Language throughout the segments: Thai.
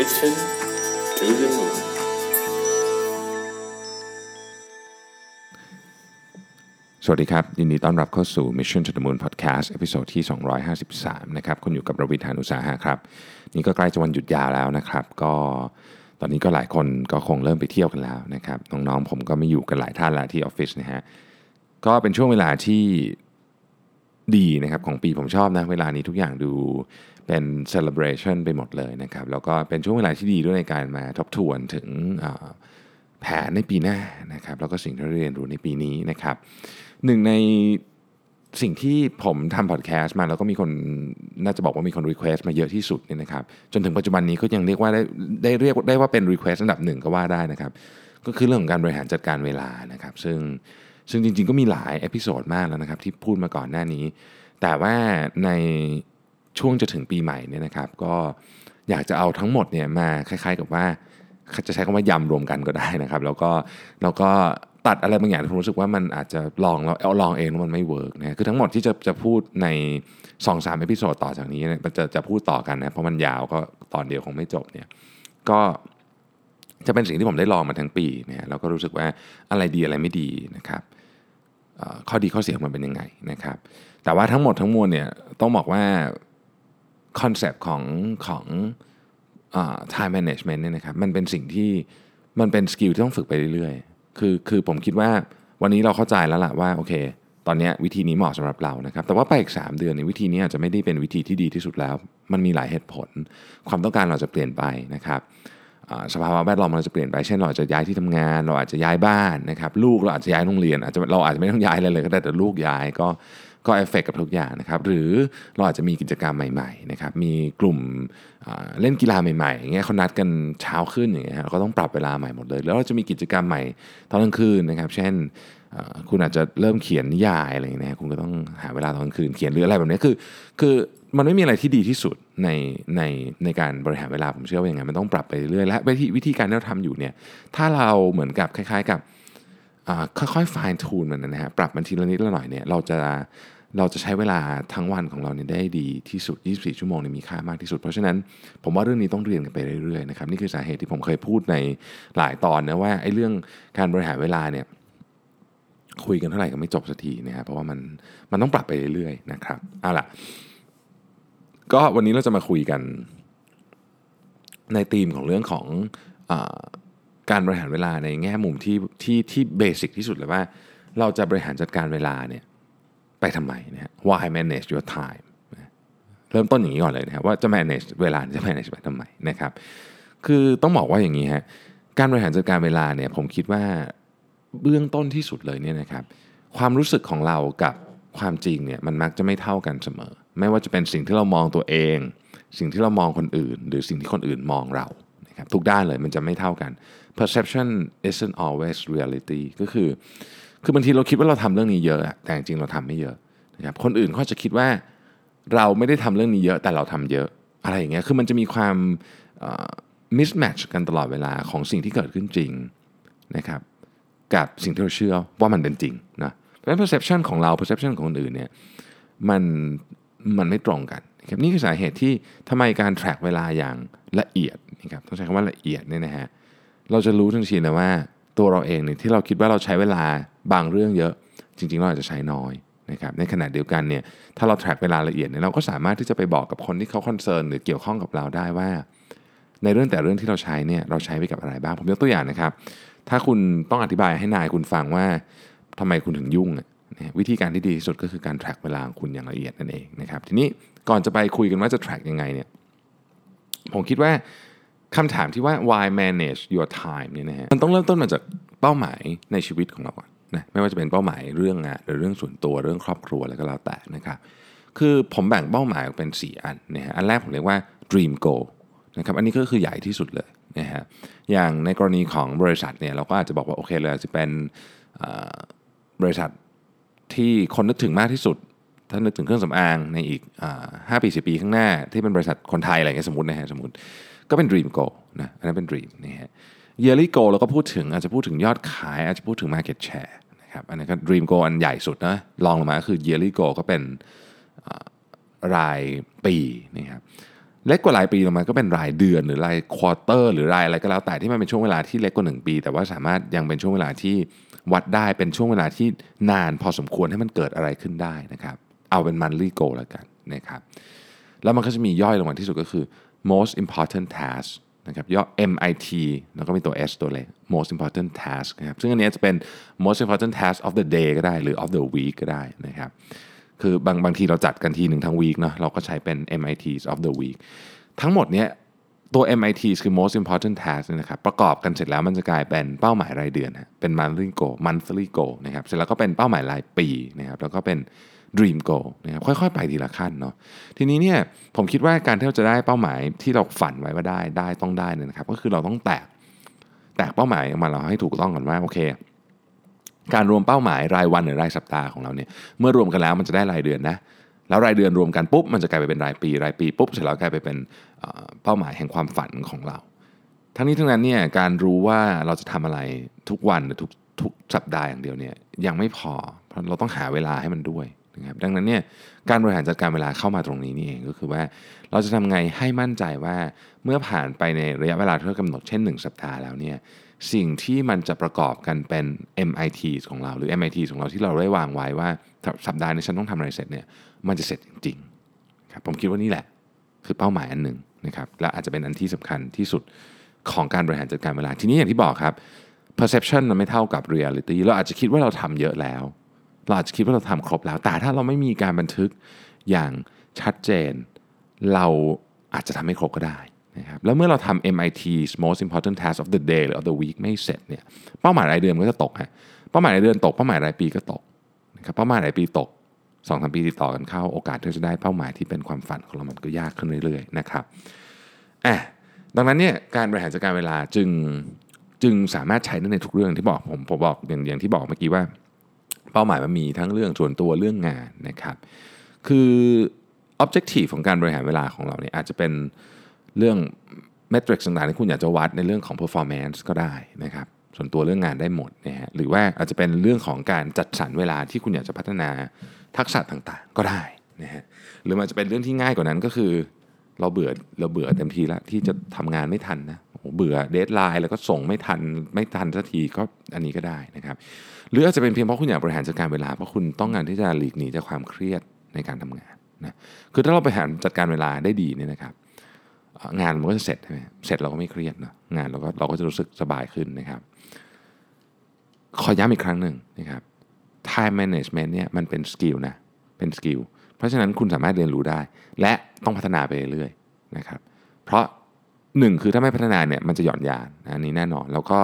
Mission to the Moon สวัสดีครับ ยินดีต้อนรับเข้าสู่ Mission to the Moon Podcast episode ที่ 253 นะครับ คุณอยู่กับรวิศ หาญอุตสาหะครับ นี่ก็ใกล้จะวันหยุดยาวแล้วนะครับ ก็ตอนนี้ก็หลายคนก็คงเริ่มไปเที่ยวกันแล้วนะครับ น้องๆ ผมก็ไม่อยู่กันหลายท่านแล้วที่ออฟฟิศนะฮะ ก็เป็นช่วงเวลาที่ ดีนะครับของปีผมชอบนะเวลานี้ทุกอย่างดูเป็น celebration ไปหมดเลยนะครับแล้วก็เป็นช่วงเวลาที่ดีด้วยในการมาทบทวนถึงแผนในปีหน้านะครับแล้วก็สิ่งที่เราเรียนรู้ในปีนี้นะครับหนึ่งในสิ่งที่ผมทำพอดแคสต์มาแล้วก็มีคนน่าจะบอกว่ามีคน request มาเยอะที่สุดเนี่ยนะครับจนถึงปัจจุบันนี้ก็ยังเรียกว่าได้ได้เรียกได้ว่าเป็น request อันดับหนึ่งก็ว่าได้นะครับก็คือเรื่องของการบริหารจัดการเวลานะครับซึ่ง ซึ่งจริงๆก็มีหลาย episode มากแล้วนะครับที่พูดมาก่อนหน้านี้ แต่ว่าในช่วงจะถึงปีใหม่เนี่ยนะครับ ก็อยากจะเอาทั้งหมดเนี่ยมาคล้าย ๆ กับว่าจะใช้คำว่ายำรวมกันก็ได้นะครับ แล้วก็แล้วก็ตัดอะไรบางอย่างที่ผมรู้สึกว่ามันอาจจะลองแล้วเอาลองเองมันไม่ work นะคือทั้งหมดที่จะจะพูดใน2อสาม episode ต่อจากนี้เนี่ยมันจะจะพูดต่อกันนะเพราะมันยาวก็ตอนเดียวคงไม่จบเนี่ยก็จะเป็นสิ่งที่ผมได้ลองมาทั้งปีนะฮะแล้วก็รู้สึกว่าอะไรดีอะไรไม่ดีนะครับ ข้อดีข้อเสียมันเป็นยังไงนะครับ แต่ว่าทั้งหมดทั้งมวลเนี่ยต้องบอกว่าคอนเซปต์ของของอ่า time management เนี่ยนะครับมันเป็นสิ่งที่มันเป็น skill ที่ต้องฝึกไปเรื่อยๆ คือคือผมคิดว่าวันนี้เราเข้าใจแล้วล่ะว่าโอเค ตอนนี้วิธีนี้เหมาะสำหรับเรานะครับ แต่ว่าไปอีก 3 เดือนในวิธีนี้อาจจะไม่ได้เป็นวิธีที่ดีที่สุดแล้ว มันมีหลายเหตุผล ความต้องการเราจะเปลี่ยนไปนะครับ สภาวะแวดล้อมเราจะเปลี่ยนไปเช่นเราอาจจะย้ายที่ทำงาน เราอาจจะย้ายบ้านนะครับลูกเราอาจจะย้ายโรงเรียนอาจจะเราอาจจะไม่ต้องย้ายอะไรเลยก็ได้แต่ลูกย้ายก็ก็เอฟเฟกกับทุกอย่างนะครับหรือเราอาจจะมีกิจกรรมใหม่ๆนะครับมีกลุ่มเล่นกีฬาใหม่ๆอย่างเงี้ยเขานัดกันเช้าขึ้นอย่างเงี้ยเราก็ต้องปรับเวลาใหม่หมดเลย แล้วเราจะมีกิจกรรมใหม่ตอนกลางคืนนะครับ เช่นคุณอาจจะเริ่มเขียนนิยายอะไรอย่างเงี้ยคุณก็ต้องหาเวลาตอนกลางคืนเขียนหรืออะไรแบบนี้คือ คือ มันไม่มีอะไรที่ดีที่สุดในในในการบริหารเวลาผมเชื่อว่าอย่างไงมันต้องปรับไปเรื่อยและวิธีวิธีการที่เราทำอยู่เนี่ยถ้าเราเหมือนกับคล้าย ๆกับค่อยๆ fine tune มันนะฮะปรับมันทีละนิดละหน่อยเนี่ยเราจะเราจะใช้เวลาทั้งวันของเราเนี่ยได้ดีที่สุด 24 ชั่วโมงเนี่ยมีค่ามากที่สุด เพราะฉะนั้นผมว่าเรื่องนี้ต้องเรียนกันไปเรื่อยๆนะครับนี่คือสาเหตุที่ผมเคยพูดในหลายตอนนะว่าไอ้เรื่องการบริหารเวลาเนี่ยคุยกันเท่าไหร่ก็ไม่จบสักทีนะครับเพราะว่ามันมันต้องปรับไปเรื่อยๆนะครับเอาล่ะ ก็วันนี้เราจะมาคุยกัน ในธีมของเรื่องของอการบริหารเวลาในแง่มุมที่ที่ที่เบสิกที่สุดเลยว่า เราจะบริหารจัดการเวลาเนี่ยไปทำไมนะฮะ why manage your time เริ่มต้นอย่างนี้ก่อนเลยนะครับว่าจะ manage เวลาจะ manage ไปทำไมนะครับ คือต้องบอกว่าอย่างนี้ฮะการบริหารจัดการเวลาเนี่ยผมคิดว่าเบื้องต้นที่สุดเลยเนี่ยนะครับ ความรู้สึกของเรากับความจริงเนี่ยมันมักจะไม่เท่ากันเสมอไม่ว่าจะเป็นสิ่งที่เรามองตัวเอง สิ่งที่เรามองคนอื่น หรือสิ่งที่คนอื่นมองเรานะครับทุกด้านเลยมันจะไม่เท่ากัน perception isn't always reality ก็คือ คือบางทีเราคิดว่าเราทำเรื่องนี้เยอะ แต่จริงเราทำไม่เยอะนะครับคนอื่นเขาจะคิดว่าเราไม่ได้ทำเรื่องนี้เยอะแต่เราทำเยอะอะไรอย่างเงี้ยคือมันจะมีความmismatch กันตลอดเวลาของสิ่งที่เกิดขึ้นจริงนะครับกับสิ่งที่เราเชื่อว่ามันเป็นจริงนะเพราะฉะนั้น perception ของเรา perception ของคนอื่นเนี่ยมัน มันไม่ตรงกันนะครับนี่คือสาเหตุที่ทำไมการ track เวลาอย่างละเอียดนะครับต้องใช้คำว่าละเอียดเนี่ยนะฮะเราจะรู้ทันทีนะว่าตัวเราเองเนี่ยที่เราคิดว่าเราใช้เวลาบางเรื่องเยอะ จริงๆเราอาจจะใช้น้อยนะครับในขณะเดียวกันเนี่ยถ้าเรา track เวลาละเอียดเนี่ยเราก็สามารถที่จะไปบอกกับคนที่เขา concern หรือเกี่ยวข้องกับเราได้ว่า ในเรื่องแต่เรื่องที่เราใช้เนี่ยเราใช้ไปกับอะไรบ้างผมยกตัวอย่างนะครับ ถ้าคุณต้องอธิบายให้นายคุณฟังว่าทำไมคุณถึงยุ่ง นะวิธีการที่ดีที่สุดก็คือการ track เวลาของคุณอย่างละเอียดนั่นเองนะครับทีนี้ก่อนจะไปคุยกันว่าจะ track ยังไงเนี่ยผมคิดว่าคำถามที่ว่า why manage your time เนี่ยนะฮะมันต้องเริ่มต้นมาจากเป้าหมายในชีวิตของเราก่อนนะไม่ว่าจะเป็นเป้าหมายเรื่องงานหรือเรื่องส่วนตัวเรื่องครอบครัวอะไรก็แล้วแต่นะครับคือผมแบ่งเป้าหมายออกเป็น 4 อันนะฮะอันแรกผมเรียกว่า dream goal นะครับอันนี้ก็คือใหญ่ที่สุดเลยนะฮะอย่างในกรณีของบริษัทเนี่ยเราก็อาจจะบอกว่าโอเคเลยจะเป็นบริษัท ที่คนนึกถึงมากที่สุด ถ้านึกถึงเครื่องสำอางในอีกห้าปีสิปีข้างหน้า ที่เป็นบริษัทคนไทยอะไรเงี้ยสมมตินะฮะสมมติก็เป็น dream goal นะอันนั้นเป็น dream นะฮะ yearly goal เราก็พูดถึงอาจจะพูดถึงยอดขาย อาจจะพูดถึง market share นะครับอันนี้ก็ dream goal อันใหญ่สุดนะลองลงมาก็คือ yearly goal ก็เป็นรายปีนะครับเล็กกว่ารายปีลงมาก็เป็นรายเดือนหรือรายควอเตอร์หรือรายอะไรก็แล้วแต่ที่มันเป็นช่วงเวลาที่เล็กกว่า 1 ปี แต่ว่าสามารถยังเป็นช่วงเวลาที่ วัดได้เป็นช่วงเวลาที่นานพอสมควรให้มันเกิดอะไรขึ้นได้นะครับ เอาเป็น monthly goal แล้วกันนะครับแล้วมันก็จะมีย่อยลงมาที่สุดก็คือ most important task นะครับย่อ MIT แล้วก็มีตัว S ตัวเล็ก most important task นะครับซึ่งอันนี้จะเป็น most important task of the day ก็ได้หรือ of the week ก็ได้นะครับคือบางบางทีเราจัดกันทีหนึ่งทั้งวีคเนาะเราก็ใช้เป็น MITs of the week ทั้งหมดเนี้ย ตัว MIT คือ most important task นะครับประกอบกันเสร็จแล้วมันจะกลายเป็นเป้าหมายรายเดือน เป็น monthly goal monthly goal นะครับเสร็จแล้วก็เป็นเป้าหมายรายปีนะครับแล้วก็เป็น dream goal นะครับค่อยๆ ไปทีละขั้นเนาะทีนี้เนี่ยผมคิดว่าการที่เราจะได้เป้าหมายที่เราฝันไว้ว่าได้ได้ต้องได้เนี่ยนะครับก็คือเราต้องแตกแตกเป้าหมายออกมาเราให้ถูกต้องก่อนว่าโอเค การรวมเป้าหมายรายวันหรือรายสัปดาห์ของเราเนี่ยเมื่อรวมกันแล้วมันจะได้รายเดือนนะ แล้วรายเดือนรวมกันปุ๊บมันจะกลายไปเป็นรายปีรายปีปุ๊บเสร็จแล้วกลายไปเป็นเป้าหมายแห่งความฝันของเรา ทั้งนี้ทั้งนั้นเนี่ยการรู้ว่าเราจะทำอะไรทุกวันหรือทุกทุกสัปดาห์อย่างเดียวเนี่ยยังไม่พอ เพราะเราต้องหาเวลาให้มันด้วยนะครับดังนั้นเนี่ยการบริหารจัดการเวลาเข้ามาตรงนี้นี่เองก็คือว่าเราจะทำไงให้มั่นใจว่าเมื่อผ่านไปในระยะเวลาที่เรากำหนดเช่น 1 สัปดาห์แล้วเนี่ยสิ่งที่มันจะประกอบกันเป็น MIT ของเราหรือ MIT ของเราที่เราได้วางไว้ว่าสัปดาห์นี้ฉันต้องทำอะไรเสร็จเนี่ย มันจะเสร็จจริงๆครับผมคิดว่านี่แหละ คือเป้าหมายอันหนึ่งนะครับและอาจจะเป็นอันที่สำคัญที่สุดของการบริหารจัดการเวลา ทีนี้อย่างที่บอกครับ perception มันไม่เท่ากับ reality เราอาจจะคิดว่าเราทำเยอะแล้ว เราอาจจะคิดว่าเราทำครบแล้ว แต่ถ้าเราไม่มีการบันทึกอย่างชัดเจน เราอาจจะทำไม่ครบก็ได้นะครับแล้วเมื่อเราทำ MIT most important task of the day หรือ of the week ไม่เสร็จเนี่ยเป้าหมายรายเดือนมันก็จะตกฮะเป้าหมายรายเดือนตกเป้าหมายรายปีก็ตกนะครับเป้าหมายรายปีตก สองสามปีติดต่อกันเข้าโอกาสที่จะได้เป้าหมายที่เป็นความฝันของเรามันก็ยากขึ้นเรื่อยๆนะครับอะดังนั้นเนี่ยการบริหารจัดการเวลาจึงจึงสามารถใช้ได้ในทุกเรื่องที่บอกผมผมบอกอย่างอย่างที่บอกเมื่อกี้ว่า เป้าหมายมันมีทั้งเรื่องส่วนตัวเรื่องงานนะครับ คือ objective ของการบริหารเวลาของเราเนี่ยอาจจะเป็นเรื่อง metric ต่างๆที่คุณอยากจะวัดในเรื่องของ performance ก็ได้นะครับ ส่วนตัวเรื่องงานได้หมดนะฮะหรือว่าอาจจะเป็นเรื่องของการจัดสรรเวลาที่คุณอยากจะพัฒนาทักษะต่างๆ ก็ได้นะฮะหรือมันจะเป็นเรื่องที่ง่ายกว่านั้นก็คือ เราเบื่อเราเบื่อเต็มทีแล้วที่จะทำงานไม่ทันนะเบื่อเดทไลน์แล้วก็ส่งไม่ทันไม่ทันสักทีก็อันนี้ก็ได้นะครับ หรืออาจจะเป็นเพียงเพราะคุณอยากบริหารจัดการเวลาเพราะคุณต้องการที่จะหลีกหนีจากความเครียดในการทำงานนะคือถ้าเราบริหารจัดการเวลาได้ดีเนี่ยนะครับ งานมันก็จะเสร็จใช่ไหมเสร็จเราก็ไม่เครียดนะงานเราก็เราก็จะรู้สึกสบายขึ้นนะครับ ขอย้ำอีกครั้งหนึ่งนะครับ time management เนี่ยมันเป็น skill นะ เป็น skill เพราะฉะนั้นคุณสามารถเรียนรู้ได้ และต้องพัฒนาไปเรื่อยๆนะครับ เพราะหนึ่งคือถ้าไม่พัฒนาเนี่ยมันจะหย่อนยานนะอันนี้แน่นอน แล้วก็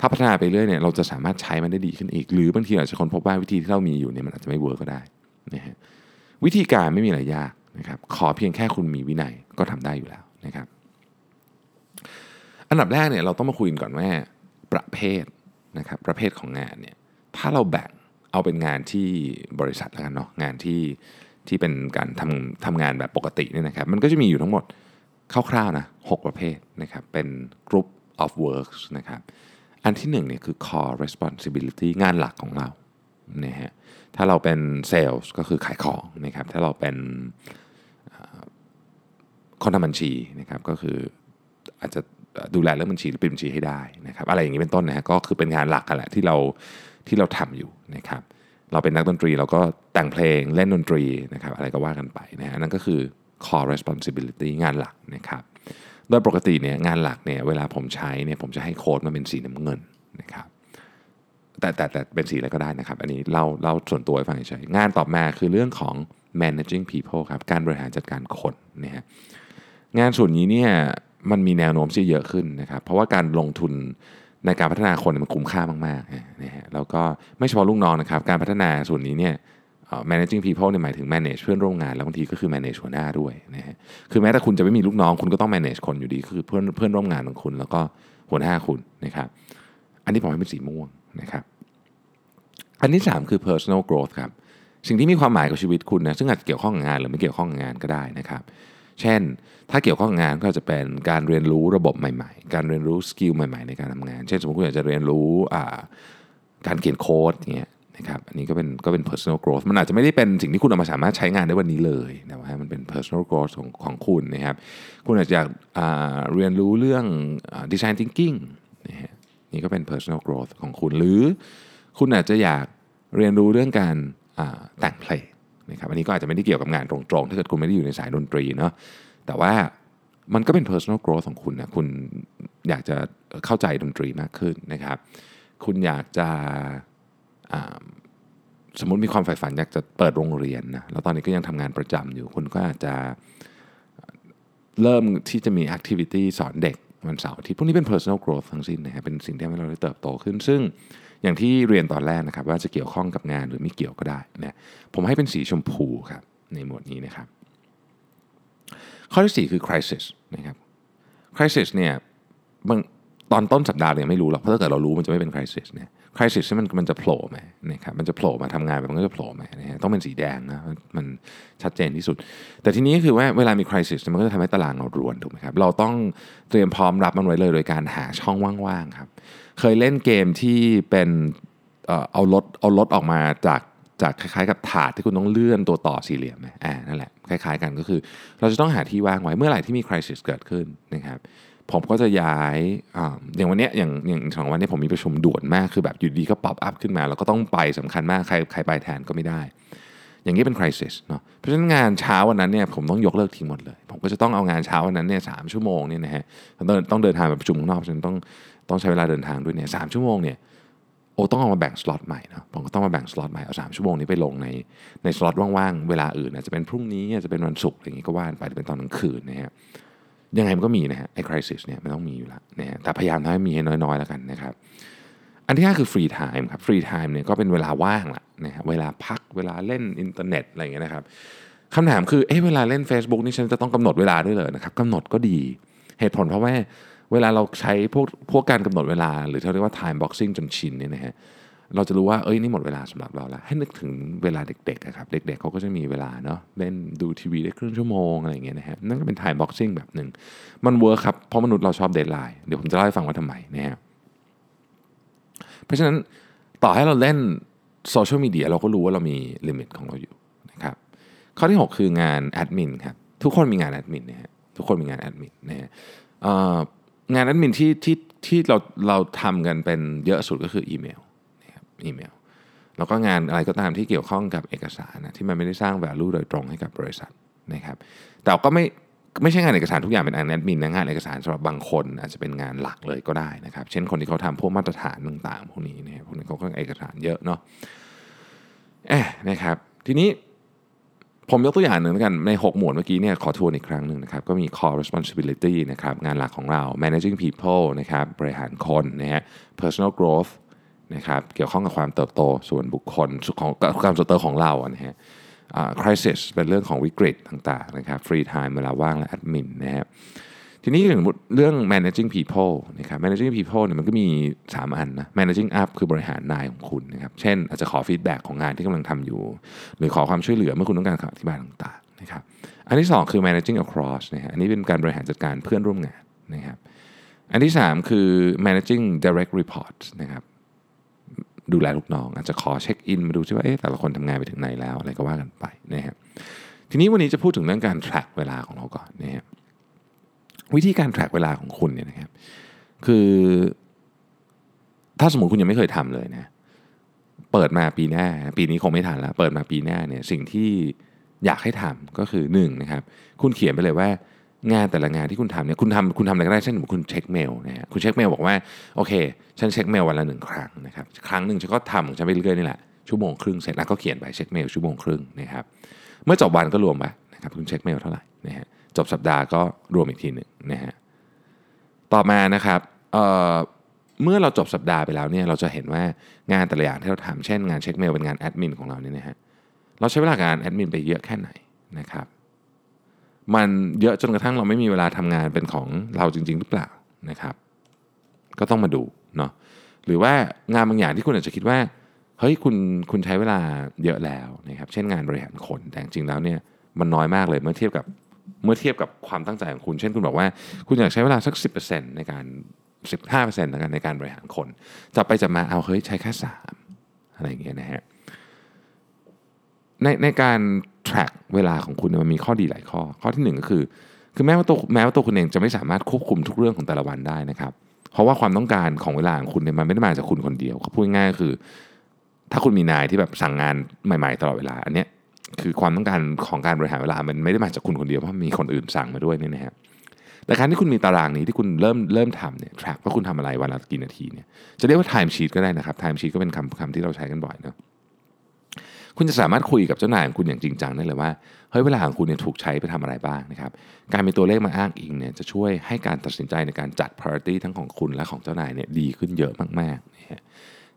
ถ้าพัฒนาไปเรื่อยเนี่ยเราจะสามารถใช้มันได้ดีขึ้นอีก หรือบางทีอาจจะค้นพบว่าวิธีที่เรามีอยู่เนี่ยมันอาจจะไม่ work ก็ได้นะฮะวิธีการไม่มีอะไรยากนะครับ ขอเพียงแค่คุณมีวินัยก็ทำได้อยู่แล้วนะครับ อันดับแรกเนี่ยเราต้องมาคุยกันก่อนว่าประเภท นะครับประเภทของงานเนี่ยถ้าเราแบ่งเอาเป็นงานที่บริษัทแล้วกันเนาะงานที่ที่เป็นการทำทำงานแบบปกติเนี่ยนะครับมันก็จะมีอยู่ทั้งหมดคร่าวๆนะหกประเภทนะครับเป็น group of works นะครับอันที่หนึ่งเนี่ยคือ core responsibility งานหลักของเรานะฮะถ้าเราเป็น sales ก็คือขายของนะครับถ้าเราเป็นคนทำบัญชีนะครับก็คืออาจจะ ดูแลเรื่องบัญชีหรือปิดบัญชีให้ได้นะครับอะไรอย่างนี้เป็นต้นนะฮะก็คือเป็นงานหลักกันแหละที่เราที่เราทำอยู่นะครับเราเป็นนักดนตรีเราก็แต่งเพลงเล่นดนตรีนะครับอะไรก็ว่ากันไปนะฮะนั่นก็คือ core responsibility งานหลักนะครับโดยปกติเนี่ยงานหลักเนี่ยเวลาผมใช้เนี่ยผมจะให้โค้ดมาเป็นสีน้ำเงินนะครับแต่แต่แต่เป็นสีอะไรก็ได้นะครับ อันนี้เราเราส่วนตัวให้ฟังเฉยงานต่อมาคือเรื่องของ managing people ครับการบริหารจัดการคนนะฮะงานส่วนนี้เนี่ย มันมีแนวโน้มที่เยอะขึ้นนะครับเพราะว่าการลงทุนในการพัฒนาคนมันคุ้มค่ามากๆนะฮะแล้วก็ไม่เฉพาะลูกน้องนะครับการพัฒนาส่วนนี้เนี่ย managing people เนี่ยหมายถึง manage เพื่อนร่วมงานแล้วบางทีก็คือ manage หัวหน้าด้วยนะฮะคือแม้แต่คุณจะไม่มีลูกน้อง คุณก็ต้อง manage คนอยู่ดีคือเพื่อนเพื่อนร่วมงานของคุณ แล้วก็หัวหน้าคุณนะครับ อันนี้ผมให้เป็นสีม่วงนะครับ อันที่ 3 คือ personal growth ครับสิ่งที่มีความหมายกับชีวิตคุณนะซึ่งอาจจะเกี่ยวข้องกับงานหรือไม่เกี่ยวข้องกับงานก็ได้นะครับ เช่น ถ้าเกี่ยวข้องงานก็จะเป็นการเรียนรู้ระบบใหม่ๆ การเรียนรู้สกิลใหม่ๆ ในการทำงาน เช่นสมมติคุณอยากจะเรียนรู้การเขียนโค้ดเงี้ยนะครับอันนี้ก็เป็นก็เป็น personal growth มันอาจจะไม่ได้เป็นสิ่งที่คุณเอามาสามารถใช้งานได้วันนี้เลยนะว่ามันเป็น personal growth ของของคุณนะครับ คุณอาจจะอยากเรียนรู้เรื่อง design thinking นะฮะนี่ก็เป็น personal growth ของคุณ หรือคุณอาจจะอยากเรียนรู้เรื่องการแต่งเพลงนะครับอันนี้ก็อาจจะไม่ได้เกี่ยวกับงานตรงๆ ถ้าเกิดคุณไม่ได้อยู่ในสายดนตรีเนาะ แต่ว่ามันก็เป็น personal growth ของคุณนะคุณอยากจะเข้าใจดนตรีมากขึ้นนะครับ คุณอยากจะสมมติมีความใฝ่ฝันอยากจะเปิดโรงเรียนนะแล้วตอนนี้ก็ยังทำงานประจำอยู่ คุณก็อาจจะเริ่มที่จะมี activity สอนเด็กวันเสาร์อาที่พวกนี้เป็น personal growth ทั้งสิ้นนะครับเป็นสิ่งที่ทำให้เราได้เติบโตขึ้น ซึ่งอย่างที่เรียนตอนแรกนะครับ ว่าจะเกี่ยวข้องกับงานหรือไม่เกี่ยวก็ได้นะผมให้เป็นสีชมพูครับในหมวดนี้นะครับ ข้อที่ 4 คือ crisis นะครับ crisis เนี่ยบางตอนต้นสัปดาห์เนี่ยไม่รู้หรอกเพราะถ้าเกิดเรารู้มันจะไม่เป็น crisis เนี่ย crisis ที่มันมันจะโผล่มานะครับมันจะโผล่มาทำงานแบบมันก็จะโผล่มานะฮะต้องเป็นสีแดงนะมันชัดเจนที่สุด แต่ทีนี้ก็คือว่าเวลามี crisis มันก็จะทำให้ตารางเรารวนถูกไหมครับเราต้องเตรียมพร้อมรับมันไว้เลยโดยการหาช่องว่างๆครับเคยเล่นเกมที่เป็นเอ่อเอารถเอารถออกมาจากจากคล้ายๆ กับถาดที่คุณต้องเลื่อนตัวต่อสี่เหลี่ยมไหมอ่านั่นแหละ คล้ายๆกันก็คือ เราจะต้องหาที่ว่างไว้เมื่อไหร่ที่มี crisis เกิดขึ้นนะครับผมก็จะย้ายออย่างวันเนี้ยอย่างอย่างสองวันนี้ผมมีประชุมด่วนมากคือแบบอยู่ดีก็ป๊อปอัพขึ้นมาแล้วก็ต้องไปสำคัญมากใครใครไปแทนก็ไม่ได้ อย่างนี้เป็น crisis เนาะเพราะฉะนั้นงานเช้าวันนั้นเนี่ยผมต้องยกเลิกทิ้งหมดเลย ผมก็จะต้องเอางานเช้าวันนั้นเนี่ยสามชั่วโมงเนี่ยนะฮะต้องต้องเดินทางไปประชุมข้างนอกฉะนั้นต้องต้องใช้เวลาเดินทางด้วยเนี่ยสามชั่วโมงเนี่ย ต้องเอามาแบ่งสล็อตใหม่เนาะผมก็ต้องมาแบ่งสล็อตใหม่เอาสามชั่วโมงนี้ไปลงในในสล็อตว่างๆ เวลาอื่นอาจจะเป็นพรุ่งนี้อาจจะเป็นวันศุกร์อย่างนี้ก็ว่าไปจะเป็นตอนกลางคืนนะฮะยังไงมันก็มีนะฮะไอ้ crisis เนี่ยมันต้องมีอยู่แล้วนะฮะแต่พยายามทำให้มีให้น้อยๆแล้วกันนะครับอันที่ห้าคือ free time ครับ free time เนี่ยก็เป็นเวลาว่างละนะฮะเวลาพักเวลาเล่นอินเทอร์เน็ตอะไรอย่างเงี้ยนะครับคำถามคือเอ๊ะเวลาเล่น Facebook นี่ฉันจะต้องกำหนดเวลาด้วยเลยนะครับกำหนดก็ดี เหตุผลเพราะว่า เวลาเราใช้พวกพวกการกำหนดเวลา หรือที่เรียกว่า time boxing จนชินเนี่ยนะฮะเราจะรู้ว่าเอ้ยนี่หมดเวลาสำหรับเราแล้ว ให้นึกถึงเวลาเด็กๆอะครับ เด็กๆเขาก็จะมีเวลาเนาะเล่นดูทีวีได้ครึ่งชั่วโมงอะไรอย่างเงี้ยนะฮะนั่นก็เป็น time boxing แบบหนึ่งมัน work ครับ เพราะมนุษย์เราชอบ deadline เดี๋ยวผมจะเล่าให้ฟังว่าทำไมนะฮะเพราะฉะนั้นต่อให้เราเล่นโซเชียลมีเดียเราก็รู้ว่าเรามี limit ของเราอยู่นะครับข้อที่ 6 คืองานแอดมินครับทุกคนมีงานแอดมินนะฮะทุกคนมีงานแอดมินนะฮะ งานแอดมินที่ที่ที่เราเราทำกันเป็นเยอะสุดก็คืออีเมลนะครับอีเมล แล้วก็งานอะไรก็ตามที่เกี่ยวข้องกับเอกสารนะที่มันไม่ได้สร้าง value โดยตรงให้กับบริษัทนะครับ แต่ก็ไม่ไม่ใช่งานเอกสารทุกอย่างเป็นงานแอดมินนะงานเอกสารสำหรับบางคนอาจจะเป็นงานหลักเลยก็ได้นะครับ เช่นคนที่เขาทำพวกมาตรฐานต่างๆพวกนี้เนี่ยพวกนี้เขาก็เอกสารเยอะเนาะเอ๊ะนะครับทีนี้ ผมยกตัวอย่างหนึ่งกันใน 6 หมวดเมื่อกี้เนี่ยขอทวนอีกครั้งหนึ่งนะครับก็มี core responsibility นะครับงานหลักของเรา managing people นะครับบริหารคนนะฮะ personal growth นะครับเกี่ยวข้องกับความเติบโตส่วนบุคคลของความเติบโตของเราอะนะฮะ crisis เป็นเรื่องของวิกฤตต่างๆนะครับ free time เวลาว่างและแอดมินนะฮะ ทีนี้อย่างเรื่อง managing people นะครับ managing people เนี่ยมันก็มี 3 อันนะ managing up คือบริหารนายของคุณนะครับ เช่น อาจจะขอฟีดแบ็กของงานที่กำลังทำอยู่ หรือขอความช่วยเหลือเมื่อคุณต้องการคำอธิบายต่างๆนะครับ อันที่ 2 คือ managing across นะฮะ อันนี้เป็นการบริหารจัดการเพื่อนร่วมงานนะครับ อันที่ 3 คือ managing direct reports นะครับ ดูแลลูกน้อง อาจจะขอเช็คอินมาดูซิว่าเอ๊ะแต่ละคนทำงานไปถึงไหนแล้วอะไรก็ว่ากันไปนะครับทีนี้วันนี้จะพูดถึงเรื่องการ track เวลาของเราก่อนนะครับ วิธีการ track เวลาของคุณเนี่ยนะครับ คือถ้าสมมติคุณยังไม่เคยทำเลยนะเปิดมาปีหน้า ปีนี้คงไม่ทันแล้ว เปิดมาปีหน้าเนี่ยสิ่งที่อยากให้ทำก็คือหนึ่งนะครับ คุณเขียนไปเลยว่างานแต่ละงานที่คุณทำเนี่ยคุณทำคุณทำอะไรก็ได้เช่นคุณเช็คเมลนะฮะคุณเช็คเมลบอกว่าโอเค ฉันเช็คเมลวันละหนึ่งครั้งนะครับครั้งหนึ่งฉันก็ทำของฉันไปเรื่อยๆนี่แหละชั่วโมงครึ่งเสร็จแล้วก็เขียนไปเช็คเมลชั่วโมงครึ่งนะครับเมื่อจบวันก็รวมไปนะครับคุณเช็คเมลเท่าไหร่นะฮะ จบสัปดาห์ก็รวมอีกทีหนึ่งนะฮะต่อมานะครับเมื่อเราจบสัปดาห์ไปแล้วเนี่ยเราจะเห็นว่างานแต่ละอย่างที่เราทำเช่นงานเช็คเมลเป็นงานแอดมินของเราเนี่ยนะฮะเราใช้เวลาการแอดมินไปเยอะแค่ไหนนะครับ มันเยอะจนกระทั่งเราไม่มีเวลาทำงานเป็นของเราจริง ๆ หรือเปล่านะครับ ก็ต้องมาดูเนาะหรือว่างานบางอย่างที่คุณอาจจะคิดว่าเฮ้ยคุณคุณใช้เวลาเยอะแล้วนะครับเช่นงานบริหารคนแต่จริงๆแล้วเนี่ยมันน้อยมากเลยเมื่อเทียบกับ เมื่อเทียบกับความตั้งใจของคุณ เช่นคุณบอกว่า คุณอยากใช้เวลาสัก 10%ในการ 15%ในการในการบริหารคนจับไปจับมาเอาเฮ้ยใช้แค่3อะไรอย่างเงี้ยนะฮะในในการ track เวลาของคุณมันมีข้อดีหลายข้อ ข้อที่หนึ่งก็คือ คือแม้ว่าตัวแม้ว่าตัวคุณเองจะไม่สามารถควบคุมทุกเรื่องของแต่ละวันได้นะครับเพราะว่าความต้องการของเวลาของคุณเนี่ยมันไม่ได้มาจากคุณคนเดียวพูดง่ายๆก็คือ ถ้าคุณมีนายที่แบบสั่งงานใหม่ ๆ ตลอดเวลาอันเนี้ย คือความต้องการของการบริหารเวลา มันไม่ได้มาจากคุณคนเดียวเพราะมีคนอื่นสั่งมาด้วยเนี่ยนะฮะแต่การที่คุณมีตารางนี้ที่คุณเริ่มเริ่มทำเนี่ย track ว่าคุณทำอะไรวันละกี่นาทีเนี่ยจะเรียกว่า time sheet ก็ได้นะครับ time sheet ก็เป็นคำคำที่เราใช้กันบ่อยเนาะคุณจะสามารถคุยกับเจ้านายของคุณอย่างจริงจังได้เลยว่าเฮ้ยเวลาของคุณเนี่ยถูกใช้ไปทำอะไรบ้างนะครับการมีตัวเลขมาอ้างอิงเนี่ยจะช่วยให้การตัดสินใจในการจัด priority ทั้งของคุณและของเจ้านายเนี่ยดีขึ้นเยอะมากๆนะฮะ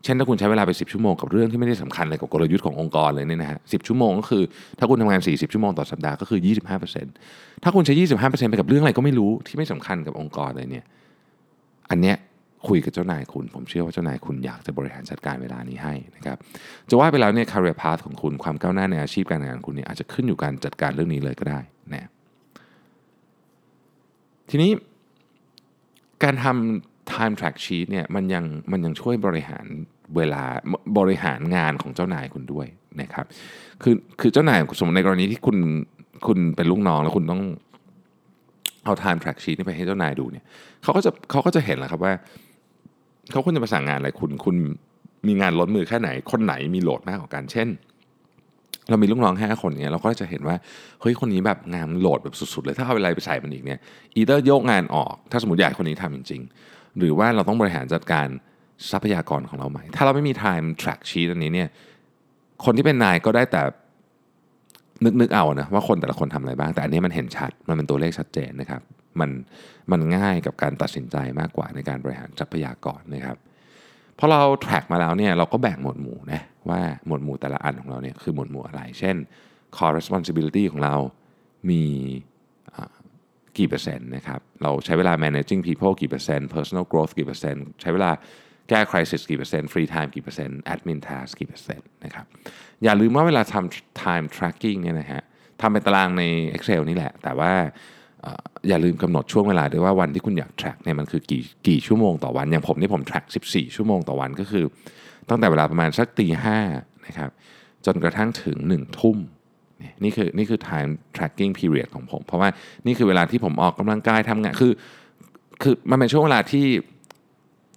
เช่นถ้าคุณใช้เวลาไป 10 ชั่วโมงกับเรื่องที่ไม่ได้สำคัญอะไรกับกลยุทธ์ขององค์กรเลยเนี่ยนะฮะสิชั่วโมงก็คือ ถ้าคุณทำงาน 40 ชั่วโมงต่อสัปดาห์ก็คือ 25%ถ้าคุณใช้ 25%ไปกับเรื่องอะไรก็ไม่รู้ที่ไม่สำคัญกับองค์กรเลยเนี่ยอันเนี้ยคุยกับเจ้านายคุณ ผมเชื่อว่าเจ้านายคุณอยากจะบริหารจัดการเวลานี้ให้นะครับจะว่าไปแล้วเนี่ย career path ของคุณความก้าวหน้าในอาชีพการงานคุณเนี่ยอาจจะขึ้นอยู่การจัดการเรื่องนี้เลยก็ได้นะทีนี้การทำ time track sheet เนี่ยมันยังมันยังช่วยบริหาร เวลาบริหารงานของเจ้านายคุณด้วยนะครับคือคือเจ้านายสมมติในกรณีที่คุณคุณเป็นลูกน้องแล้วคุณต้องเอา time track sheet นี่ไปให้เจ้านายดูเนี่ยเขาก็จะเขาก็จะเห็นแหละครับว่าเขาควรจะประสานงานอะไรคุณคุณมีงานล้นมือแค่ไหน คนไหนมีโหลดมากกว่ากันเช่น เรามีลูกน้องห้าคนเนี่ยเราก็จะเห็นว่าเฮ้ยคนนี้แบบงานโหลดแบบสุดๆเลยถ้าเอาเวลาไปใส่มันอีกเนี่ยอีเตอร์โยกงานออก ถ้าสมมติอยากคนนี้ทำจริง ๆ หรือว่าเราต้องบริหารจัดการ ทรัพยากรของเราใหม ถ้าเราไม่มี time track sheet อันนี้เนี่ย คนที่เป็นนายก็ได้แต่นึกนึกเอานะว่าคนแต่ละคนทำอะไรบ้าง แต่อันนี้มันเห็นชัด มันเป็นตัวเลขชัดเจนนะครับ มันมันง่ายกับการตัดสินใจมากกว่าในการบริหารทรัพยากรนะครับพอเรา track มาแล้วเนี่ยเราก็แบ่งหมวดหมู่นะว่าหมวดหมู่แต่ละอันของเราเนี่ยคือหมวดหมู่อะไร เช่น core responsibility ของเรามีกี่เปอร์เซ็นต์นะครับ เราใช้เวลา managing people กี่เปอร์เซ็นต์ personal growth กี่เปอร์เซ็นต์ ใช้เวลา แก้ crisis กี่เปอร์เซ็นต์ free time กี่เปอร์เซ็นต์ admin task กี่เปอร์เซ็นต์นะครับอย่าลืมว่าเวลาทำ time tracking เนี่ยนะฮะทำเป็นตารางใน Excel นี่แหละ แต่ว่าอย่าลืมกำหนดช่วงเวลาด้วยว่าวันที่คุณอยาก track เนี่ยมันคือกี่กี่ชั่วโมงต่อวัน อย่างผมนี่ผม track 14 ชั่วโมงต่อวันก็คือ ตั้งแต่เวลาประมาณสักตีห้านะครับจนกระทั่งถึง 1 ทุ่มนี่คือนี่คือ time tracking period ของผม เพราะว่านี่คือเวลาที่ผมออกกำลังกายทำงานคือคือมันเป็นช่วงเวลาที่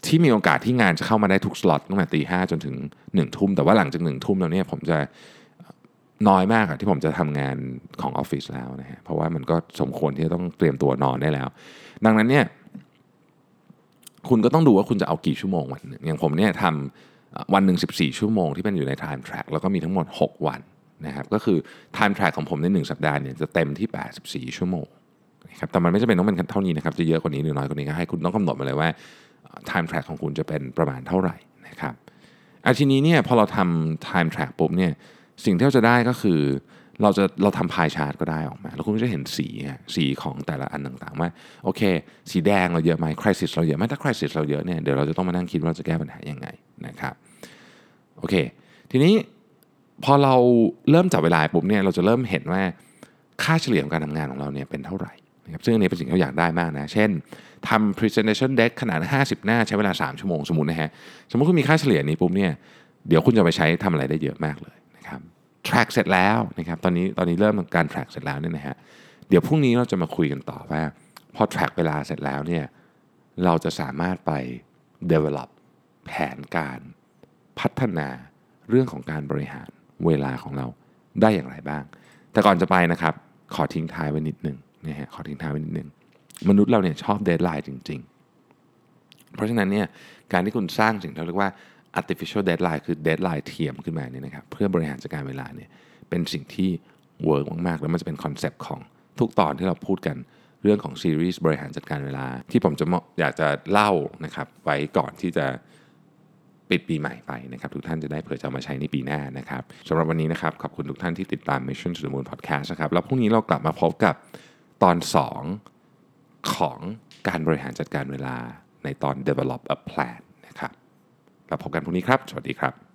ที่มีโอกาสที่งานจะเข้ามาได้ทุกสล็อตตั้งแต่ตีห้าจนถึงหนึ่งทุ่มแต่ว่าหลังจากหนึ่งทุ่มแล้วเนี่ยผมจะน้อยมากอะที่ผมจะทำงานของออฟฟิศแล้วนะฮะเพราะว่ามันก็สมควรที่จะต้องเตรียมตัวนอนได้แล้ว ดังนั้นเนี่ยคุณก็ต้องดูว่าคุณจะเอากี่ชั่วโมงวันหนึ่งอย่างผมเนี่ยทำวันหนึ่ง14 ชั่วโมงที่เป็นอยู่ใน time track แล้วก็มีทั้งหมด 6 วันนะครับก็คือ time track ของผมใน 1 สัปดาห์เนี่ยจะเต็มที่ 84 ชั่วโมงนะครับแต่มันไม่จำเป็นต้องเป็นเท่านี้นะครับจะเยอะกว่านี้หรือน้อยกว่านี้ก็ให้คุณต้องกำหนดมาเลยว่า time track ของคุณจะเป็นประมาณเท่าไหร่นะครับอาทีนี้เนี่ยพอเราทำ time track ปุ๊บเนี่ยสิ่งที่เราจะได้ก็คือเราจะเราทำพายชาร์ตก็ได้ออกมา แล้วคุณก็จะเห็นสีสีของแต่ละอันต่างๆว่าโอเค สีแดงเราเยอะไหมคริสิสเราเยอะไหมถ้าคริสิสเราเยอะเนี่ยเดี๋ยวเราจะต้องมานั่งคิดว่าเราจะแก้ปัญหายังไงนะครับโอเค ทีนี้พอเราเริ่มจับเวลาปุ๊บเนี่ยเราจะเริ่มเห็นว่าค่าเฉลี่ยของการทำงานของเราเนี่ยเป็นเท่าไหร่ นะครับซึ่งอันนี้เป็นสิ่งที่เราอยากได้มากนะ เช่นทำ presentation deck ขนาด 50 หน้าใช้เวลา 3 ชั่วโมงสมมตินะฮะ สมมติคุณมีค่าเฉลี่ยนี้ปุ๊บเนี่ย เดี๋ยวคุณจะไปใช้ทำอะไรได้เยอะมากเลยนะครับ track เสร็จแล้วนะครับ ตอนนี้ตอนนี้เริ่มการ track เสร็จแล้วเนี่ยนะฮะ เดี๋ยวพรุ่งนี้เราจะมาคุยกันต่อว่าพอ track เวลาเสร็จแล้วเนี่ย เราจะสามารถไป develop แผนการพัฒนาเรื่องของการบริหารเวลาของเราได้อย่างไรบ้าง แต่ก่อนจะไปนะครับ ขอทิ้งท้ายไว้นิดนึง นะฮะขอทิ้งท้ายไว้นิดนึงมนุษย์เราเนี่ยชอบ deadline จริง ๆ เพราะฉะนั้นเนี่ยการที่คุณสร้างสิ่งที่เรียกว่า artificial deadline คือ deadline เทียมขึ้นมาเนี่ยนะครับเพื่อบริหารจัดการเวลาเนี่ยเป็นสิ่งที่ work มากๆ แล้วมันจะเป็นคอนเซปต์ของทุกตอนที่เราพูดกันเรื่องของซีรีส์บริหารจัดการเวลา ที่ผมจะอยากจะเล่านะครับไว้ก่อนที่จะปิดปีใหม่ไปนะครับ ทุกท่านจะได้เผื่อจะมาใช้ในปีหน้านะครับสำหรับวันนี้นะครับ ขอบคุณทุกท่านที่ติดตาม Mission to the Moon Podcast นะครับ แล้วพรุ่งนี้เรากลับมาพบกับ ตอน 2 ของการบริหารจัดการเวลาในตอน develop a plan นะครับเราพบกันพรุ่งนี้ครับ สวัสดีครับ